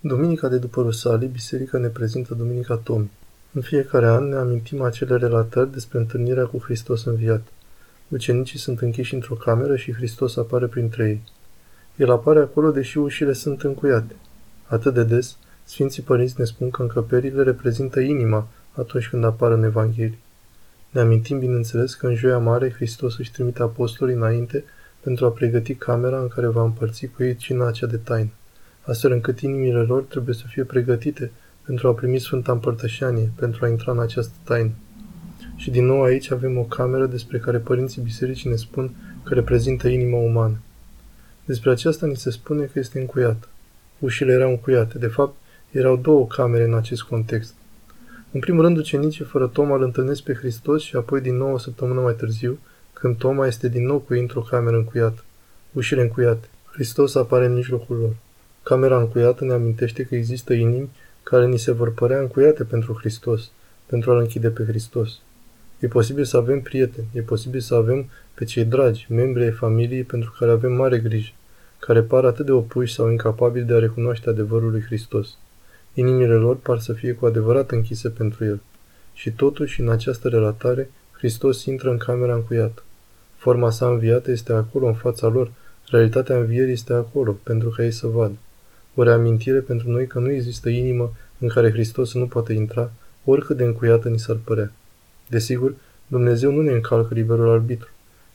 Duminica de după Rusalii, biserica ne prezintă Duminica Tomii. În fiecare an ne amintim acele relatări despre întâlnirea cu Hristos înviat. Ucenicii sunt închiși într-o cameră și Hristos apare printre ei. El apare acolo deși ușile sunt încuiate. Atât de des, Sfinții Părinți ne spun că încăperile reprezintă inima atunci când apar în Evanghelie. Ne amintim, bineînțeles, că în Joia Mare Hristos își trimite apostolii înainte pentru a pregăti camera în care va împărți cu ei cina acea de taină astfel încât inimile lor trebuie să fie pregătite pentru a primi Sfânta Împărtășanie, pentru a intra în această taină. Și din nou aici avem o cameră despre care părinții bisericii ne spun că reprezintă inima umană. Despre aceasta ni se spune că este încuiată. Ușile erau încuiate. De fapt, erau două camere în acest context. În primul rând, ucenicii fără Toma îl întâlnesc pe Hristos și apoi din nou o săptămână mai târziu, când Toma este din nou cu ei într-o cameră încuiată. Ușile încuiate. Hristos apare în mijlocul lor. Camera încuiată ne amintește că există inimi care ni se vor părea încuiate pentru Hristos, pentru a-L închide pe Hristos. E posibil să avem prieteni, e posibil să avem pe cei dragi, membri ai familiei pentru care avem mare grijă, care par atât de opuși sau incapabili de a recunoaște adevărul lui Hristos. Inimile lor par să fie cu adevărat închise pentru El. Și totuși, în această relatare, Hristos intră în camera încuiată. Forma sa înviată este acolo, în fața lor, realitatea învierii este acolo, pentru ca ei să vadă. O reamintire pentru noi că nu există inimă în care Hristos nu poate intra, oricât de încuiată ni s-ar părea. Desigur, Dumnezeu nu ne încalcă liberul arbitru.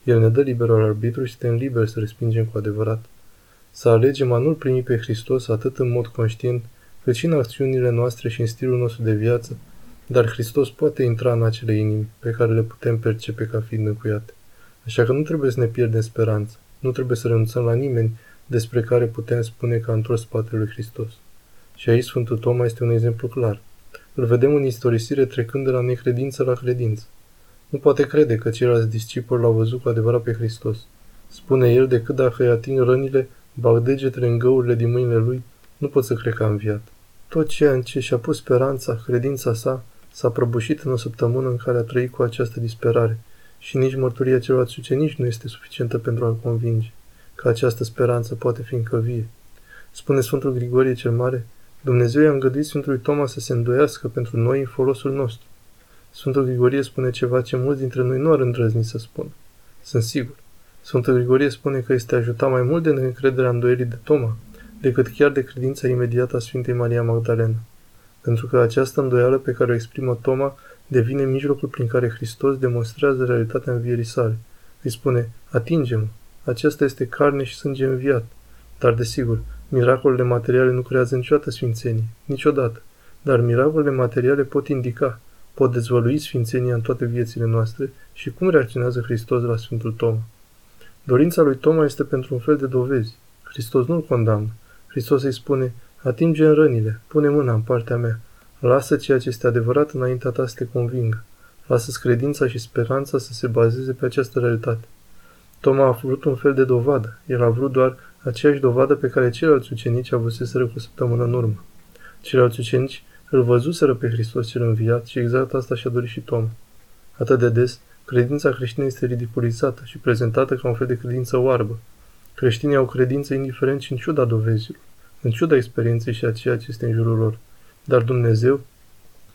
El ne dă liberul arbitru și suntem liberi să respingem cu adevărat. Să alegem a nu-L primi pe Hristos atât în mod conștient, cât și în acțiunile noastre și în stilul nostru de viață, dar Hristos poate intra în acele inimi pe care le putem percepe ca fiind încuiate. Așa că nu trebuie să ne pierdem speranța, nu trebuie să renunțăm la nimeni despre care putem spune că a întors spatele lui Hristos. Și aici Sfântul Toma este un exemplu clar. Îl vedem în istorisire trecând de la necredință la credință. Nu poate crede că ceilalți discipoli l-au văzut cu adevărat pe Hristos. Spune el, decât dacă îi ating rănile, bag degetele în găurile din mâinile lui, nu pot să cred că a înviat. Tot ceea în ce și-a pus speranța, credința sa, s-a prăbușit în o săptămână în care a trăit cu această disperare și nici mărturia celorlalți ucenici nu este suficientă pentru a-l convinge că această speranță poate fi încă vie. Spune Sfântul Grigorie cel Mare, Dumnezeu i-a îngăduit Sfântului Toma să se îndoiască pentru noi în folosul nostru. Sfântul Grigorie spune ceva ce mulți dintre noi nu ar îndrăzni să spună. Sunt sigur. Sfântul Grigorie spune că este ajutat mai mult de încrederea îndoierii de Toma, decât chiar de credința imediată a Sfintei Maria Magdalena. Pentru că această îndoială pe care o exprimă Toma devine mijlocul prin care Hristos demonstrează realitatea învierii sale. Îi spune, atinge-mă, acesta este carne și sânge înviat. Dar, desigur, miracolele materiale nu creează niciodată sfințenie, niciodată. Dar miracolele materiale pot indica, pot dezvălui sfințenia în toate viețile noastre și cum reacționează Hristos la Sfântul Toma. Dorința lui Toma este pentru un fel de dovezi. Hristos nu-l condamnă. Hristos îi spune, atinge în rănile, pune mâna în partea mea, lasă ceea ce este adevărat înaintea ta să te convingă. Lasă-ți credința și speranța să se bazeze pe această realitate. Toma a vrut un fel de dovadă. El a vrut doar aceeași dovadă pe care ceilalți ucenici avuseseră cu o săptămână în urmă. Ceilalți ucenici îl văzuseră pe Hristos cel înviat și exact asta și-a dorit și Toma. Atât de des, credința creștină este ridiculizată și prezentată ca un fel de credință oarbă. Creștinii au credință indiferent și în ciuda dovezilor, în ciuda experienței și a ceea ce este în jurul lor. Dar Dumnezeu,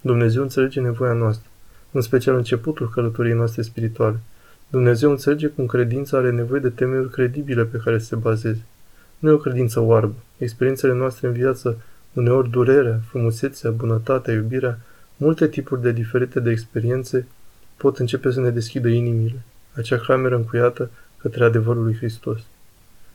Dumnezeu înțelege nevoia noastră, în special începutul călătoriei noastre spirituale. Dumnezeu înțelege cum credința are nevoie de temeiuri credibile pe care să se bazeze. Nu e o credință oarbă. Experiențele noastre în viață, uneori durerea, frumusețea, bunătatea, iubirea, multe tipuri de diferite de experiențe pot începe să ne deschidă inimile, acea cameră încuiată către adevărul lui Hristos.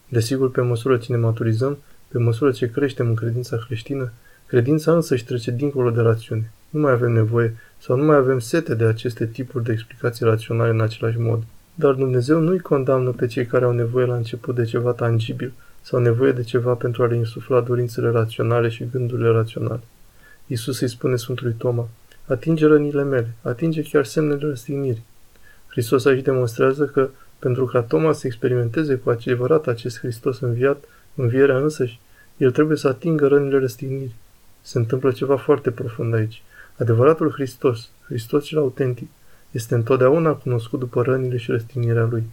Desigur, pe măsură ce ne maturizăm, pe măsură ce creștem în credința creștină, credința însă își trece dincolo de rațiune. Nu mai avem nevoie sau nu mai avem sete de aceste tipuri de explicații raționale în același mod. Dar Dumnezeu nu-i condamnă pe cei care au nevoie la început de ceva tangibil sau nevoie de ceva pentru a le insufla dorințele raționale și gândurile raționale. Isus îi spune Sfântului Toma, atinge rănile mele, atinge chiar semnele răstignirii. Hristos aici demonstrează că, pentru ca Toma să experimenteze cu adevărat acest Hristos înviat, învierea însăși, el trebuie să atingă rănile răstignirii. Se întâmplă ceva foarte profund aici. Adevăratul Hristos, Hristos cel autentic, este întotdeauna cunoscut după rănile și răstignirea Lui.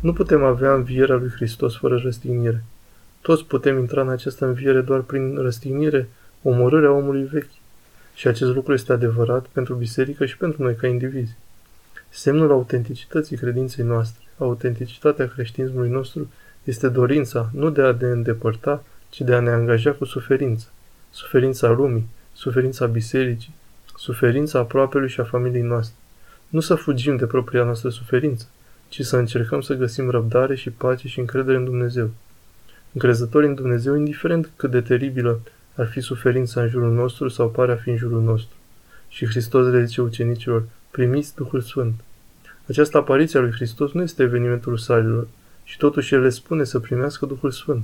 Nu putem avea învierea lui Hristos fără răstignire. Toți putem intra în această înviere doar prin răstignire, omorârea omului vechi. Și acest lucru este adevărat pentru biserică și pentru noi ca indivizi. Semnul autenticității credinței noastre, autenticitatea creștinismului nostru, este dorința nu de a ne îndepărta, ci de a ne angaja cu suferință. Suferința lumii, suferința bisericii, suferința aproapelui și a familiei noastre. Nu să fugim de propria noastră suferință, ci să încercăm să găsim răbdare și pace și încredere în Dumnezeu. Încrezători în Dumnezeu, indiferent cât de teribilă ar fi suferința în jurul nostru sau pare a fi în jurul nostru. Și Hristos le zice ucenicilor, primiți Duhul Sfânt. Această apariție a lui Hristos nu este evenimentul salilor, și totuși El le spune să primească Duhul Sfânt.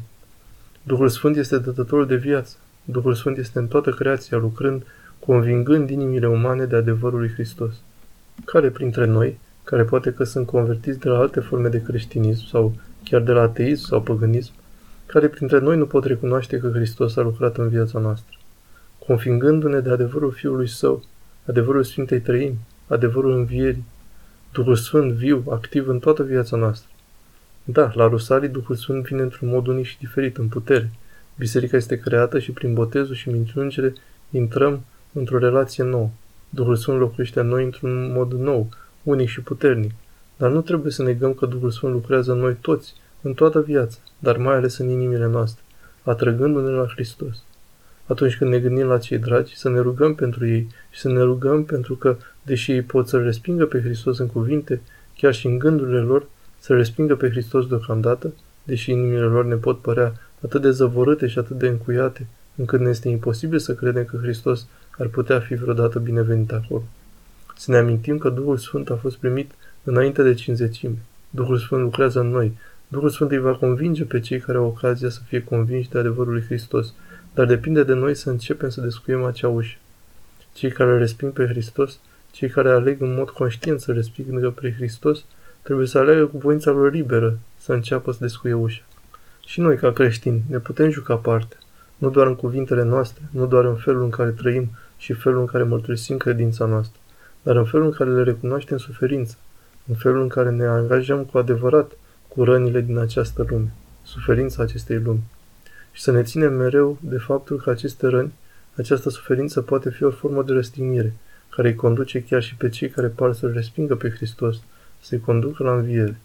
Duhul Sfânt este dătătorul de viață. Duhul Sfânt este în toată creația, lucrând, convingând inimile umane de adevărul lui Hristos. Care printre noi, care poate că sunt convertiți de la alte forme de creștinism sau chiar de la ateism sau păgânism, care printre noi nu pot recunoaște că Hristos a lucrat în viața noastră, convingându-ne de adevărul Fiului Său, adevărul Sfintei Trăimi, adevărul Învierii, Duhul Sfânt viu, activ în toată viața noastră. Da, la Rusalii Duhul Sfânt vine într-un mod unic și diferit, în putere. Biserica este creată și prin botezul și minciungere intrăm într-o relație nouă. Duhul Sfânt locuiește în noi într-un mod nou, unic și puternic. Dar nu trebuie să negăm că Duhul Sfânt lucrează în noi toți, în toată viața, dar mai ales în inimile noastre, atrăgându-ne la Hristos. Atunci când ne gândim la cei dragi, să ne rugăm pentru ei și să ne rugăm pentru că, deși ei pot să-L respingă pe Hristos în cuvinte, chiar și în gândurile lor, să respingă pe Hristos deocamdată, deși inimile lor ne pot părea atât de zăvorâte și atât de încuiate, încât ne este imposibil să credem că Hristos ar putea fi vreodată binevenit acolo. Să ne amintim că Duhul Sfânt a fost primit înainte de cinzecime. Duhul Sfânt lucrează în noi. Duhul Sfânt îi va convinge pe cei care au ocazia să fie convinși de adevărul lui Hristos, dar depinde de noi să începem să descuiem acea ușă. Cei care îl resping pe Hristos, cei care aleg în mod conștient să respingă pe Hristos, trebuie să aleagă cu voința lor liberă să înceapă să descuie ușa. Și noi, ca creștini, ne putem juca parte, nu doar în cuvintele noastre, nu doar în felul în care trăim și felul în care mărturisim credința noastră, dar în felul în care le recunoaștem suferința, în felul în care ne angajăm cu adevărat cu rănile din această lume, suferința acestei lumi. Și să ne ținem mereu de faptul că aceste răni, această suferință poate fi o formă de răstignire, care îi conduce chiar și pe cei care par să-L respingă pe Hristos, să-i conducă la înviere.